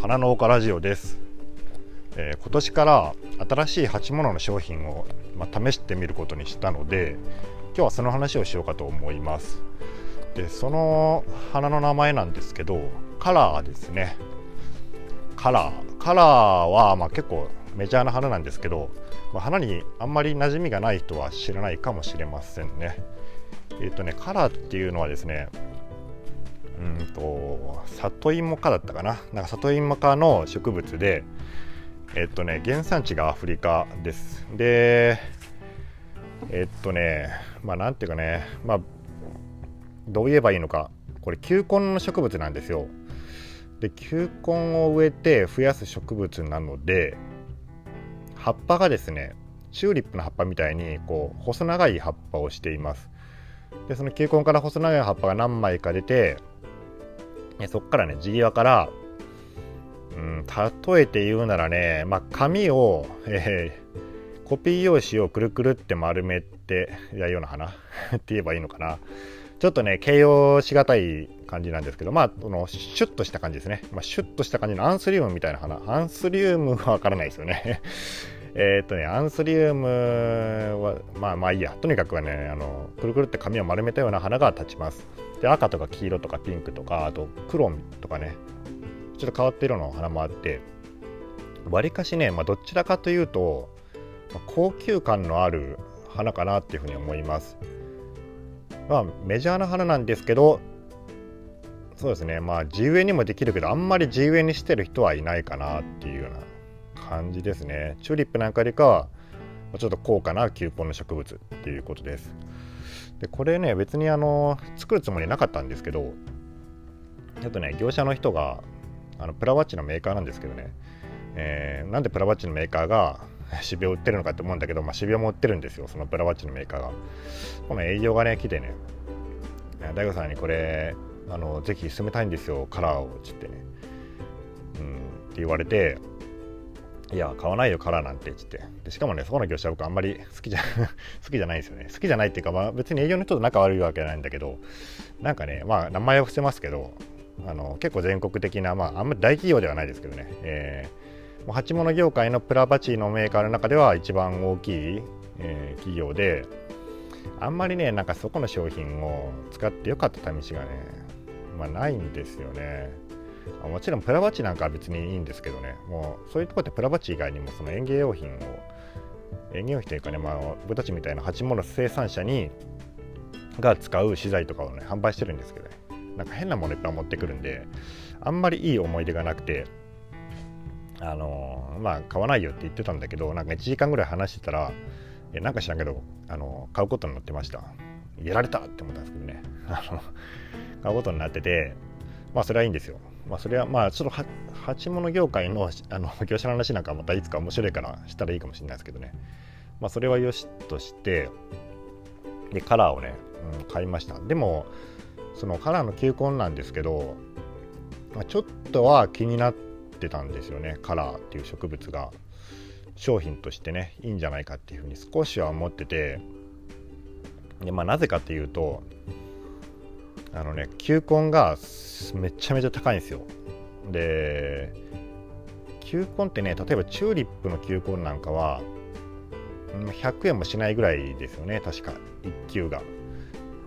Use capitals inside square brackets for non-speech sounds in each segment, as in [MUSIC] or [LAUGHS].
花農家ラジオです、えー、今年から新しい鉢物の商品を、まあ、試してみることにしたので今日はその話をしようかと思います。でその花の名前なんですけどカラーですね。カラー。カラーはまあ結構メジャーな花なんですけど、まあ、花にあんまり馴染みがない人は知らないかもしれませんね。えっ、ー、とねカラーっていうのはですねうん里芋科だったかな？なんか里芋科の植物でえっとね原産地がアフリカです。でえっとねまあなんていうかねまあどう言えばいいのか。これ球根の植物なんですよ。で球根を植えて増やす植物なので葉っぱがですねチューリップの葉っぱみたいにこう細長い葉っぱをしています。でその球根から細長い葉っぱが何枚か出てそこからね地際から、うん、例えて言うならね、まあ、紙を、えー、コピー用紙をくるくるって丸めてやるような花 [LAUGHS] って言えばいいのかな。ちょっとね形容しがたい感じなんですけどまあそのシュッとした感じですね、まあ、シュッとした感じのアンスリウムみたいな花。アンスリウムはわからないですよね。[LAUGHS] えっとね、アンスリウムは、まあまあいいや、とにかくはね、あのくるくるって紙を丸めたような花が立ちます。で、赤とか黄色とかピンクとか、あと黒とかね、ちょっと変わった色の花もあって、わりかしね、まあ、どちらかというと、まあ、高級感のある花かなっていうふうに思います。まあ、メジャーな花なんですけど、そうですね、まあ、地植えにもできるけど、あんまり地植えにしてる人はいないかなっていうような感じですね。チューリップなんかよりかは、ちょっと高価な球根の植物っていうことです。で、これね、別にあの、作るつもりなかったんですけど、ちょっとね、業者の人が、あのプラワッチのメーカーなんですけどね、えー、なんでプラワッチのメーカーが [LAUGHS] 渋谷売ってるのかって思うんだけど、まあ、渋谷も売ってるんですよ、そのプラワッチのメーカーが。この営業がね、来てね、大悟さんにこれ、あのぜひ進めたいんですよ、カラーを、つってね。うん、って言われて、いや、買わないよ、カラーなんて、つって。でしかもね、そこの業者僕あんまり [LAUGHS] 好きじゃ [LAUGHS] 好きじゃないんですよね。好きじゃないっていうか、まあ別に営業の人と仲悪いわけじゃないんだけど、なんかね、まあ名前は伏せますけど、あの結構全国的な、まああんまり大企業ではないですけどね、えー、もう鉢物業界のプラバチのメーカーの中では一番大きい、えー、企業で、あんまりね、なんかそこの商品を使ってよかった試しがね、まあないんですよね。もちろんプラバッチなんかは別にいいんですけどね、もうそういうところでプラバッチ以外にもその園芸用品を、園芸用品というかね、まあ、僕たちみたいな鉢物生産者にが使う資材とかをね、販売してるんですけどね、なんか変なものいっぱい持ってくるんで、あんまりいい思い出がなくて、あのー、まあ、買わないよって言ってたんだけど、なんか1時間ぐらい話してたら、えなんか知らんけど、あの買うことになってました。やられたって思ったんですけどね。あの買うことになってて、まあそれはいいんですよ。まあそれはまあちょっと鉢物業界の [LAUGHS] あの業者の話なんかまたいつか面白いからしたらいいかもしれないですけどね。まあそれはよしとして、で、カラーをね、うん、買いました。でも、そのカラーの球根なんですけど、まあ、ちょっとは気になってたんですよね。カラーっていう植物が商品としてね、いいんじゃないかっていうふうに少しは思ってて、でまあなぜかっていうと、あのね球根がめちゃめちゃ高いんですよ。で球根ってね例えばチューリップの球根なんかは100円もしないぐらいですよね確か。1球が。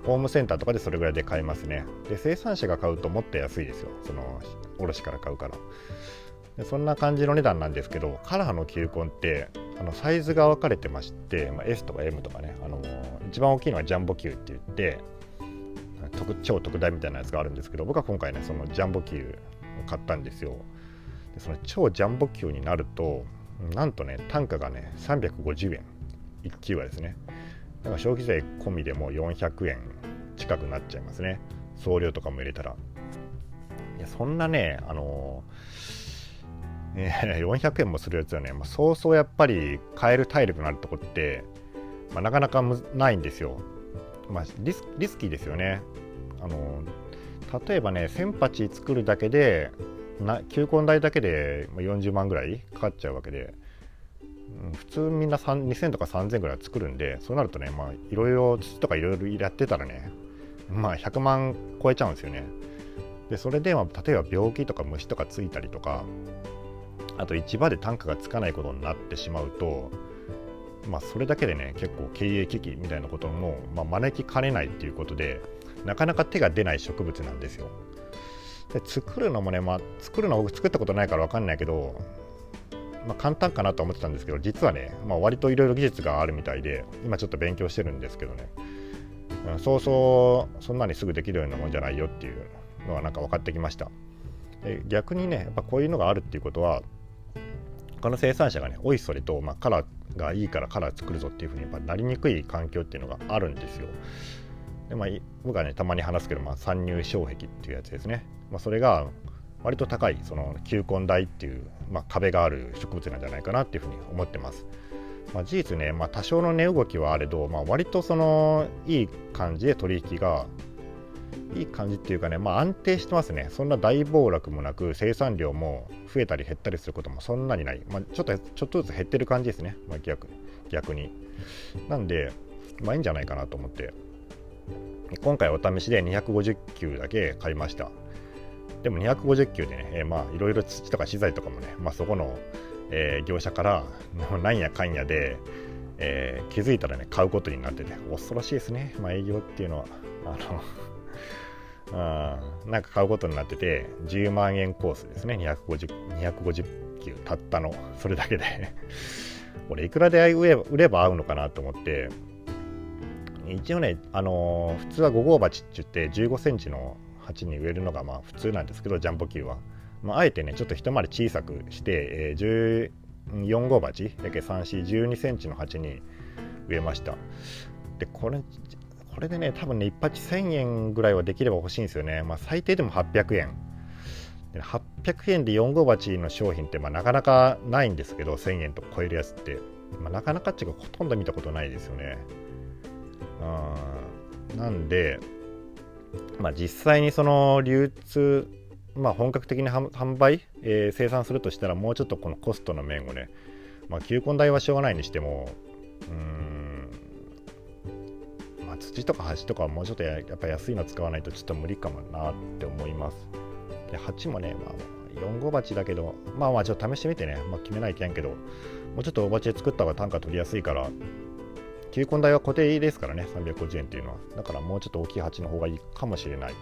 ホームセンターとかでそれぐらいで買えますね。で生産者が買うともっと安いですよ。その卸から買うから。でそんな感じの値段なんですけどカラーの球根ってあのサイズが分かれてまして、まあ、S とか M とかね。あの一番大きいのはジャンボ球って言って特超特大みたいなやつがあるんですけど僕は今回ねそのジャンボ級を買ったんですよ。でその超ジャンボ級になるとなんとね単価がね350円。1級はですね。だから消費税込みでも400円近くなっちゃいますね。送料とかも入れたら。いやそんなねあの、えー、400円もするやつはね、まあ、そうそうやっぱり買える体力のあるとこって、まあ、なかなかないんですよ。まあ、リスリスキーですよね。あの例えばね1000鉢作るだけでな球根代だけで40万ぐらいかかっちゃうわけで、普通みんな2000とか3000ぐらい作るんでそうなるとねまあいろいろ土とかいろいろやってたらねまあ100万超えちゃうんですよね。でそれで、まあ、例えば病気とか虫とかついたりとかあと市場で単価がつかないことになってしまうとまあ、それだけでね結構経営危機みたいなことも、まあ、招きかねないっていうことでなかなか手が出ない植物なんですよ。で作るのもね、まあ、作るの僕作ったことないから分かんないけど、まあ、簡単かなと思ってたんですけど実はね、まあ、割といろいろ技術があるみたいで今ちょっと勉強してるんですけどね、うん、そうそうそんなにすぐできるようなもんじゃないよっていうのはなんか分かってきました逆にねやっぱこういうのがあるっていうことは他の生産者がねおいそれと、まあ、カラーがいいからカラー作るぞっていうふうにやっぱなりにくい環境っていうのがあるんですよで、まあ、僕はねたまに話すけど、まあ、参入障壁っていうやつですね、まあ、それが割と高いその球根台っていう、まあ、壁がある植物なんじゃないかなっていうふうに思ってます。まあ、事実ね、まあ、多少の値動きはあれど、まあ、割とそのいい感じで取引がいい感じっていうかね、まあ、安定してますね。そんな大暴落もなく、生産量も増えたり減ったりすることもそんなにない。まあ、ちょっと、ちょっとずつ減ってる感じですね。まあ、逆逆に。なんで、まあいいんじゃないかなと思って。今回お試しで250球だけ買いました。でも250球でね、え、まあいろいろ土とか資材とかもね、まあ、そこの、えー、業者から [LAUGHS] なんやかんやで、えー、気づいたらね買うことになってて恐ろしいですね、まあ、営業っていうのはあのなんか買うことになってて10万円コースですね。250 250球たったの。それだけで。[LAUGHS] 俺いくらで売れば合うのかなと思って。一応ね、あのー、普通は5号鉢って言って15センチの鉢に植えるのがまあ普通なんですけどジャンボ球は、まあ、あえてねちょっと一回り小さくして、えー、14号鉢だけ3412センチの鉢に植えました。でこれこれでね多分ね一鉢1000円ぐらいはできれば欲しいんですよね、まあ、最低でも800円。800円で4号鉢の商品ってまあなかなかないんですけど1000円と超えるやつって、まあ、なかなかっていうかほとんど見たことないですよね。うんなんでまあ、実際にその流通、まあ、本格的に販売、えー、生産するとしたらもうちょっとこのコストの面をね、まあ、球根代はしょうがないにしてもうん、土とか橋とかはもうちょっとやっぱ安いの使わないとちょっと無理かもなって思いますで鉢もね、まあ、4号鉢だけどまあまあちょっと試してみてね、まあ、決めないけんけどもうちょっと大鉢で作った方が単価取りやすいから球根代は固定ですからね、350円っていうのは。だからもうちょっと大きい鉢の方がいいかもしれない。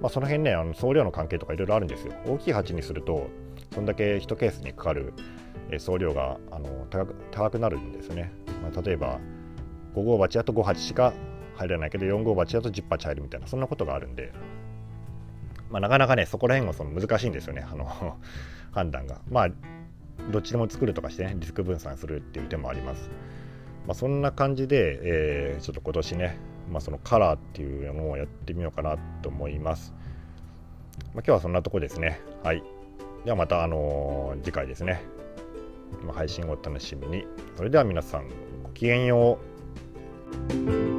まあ、その辺ね、あの送料の関係とかいろいろあるんですよ。大きい鉢にすると、そんだけ1ケースにかかる送料があの高く高くなるんですね。まあ、例えば、5号鉢だと5鉢しか入らないけど、4号鉢だと10鉢入るみたいな、そんなことがあるんで、まあ、なかなかね、そこら辺はその難しいんですよね、あの [LAUGHS] 判断が。まあ、どっちでも作るとかしてね、リスク分散するっていう手もあります。まあ、そんな感じで、えー、ちょっと今年ね、まあ、そのカラーっていうのをやってみようかなと思います。まあ、今日はそんなとこですね。はい。ではまた、あのー、次回ですね。配信をお楽しみに。それでは皆さん、ごきげんよう。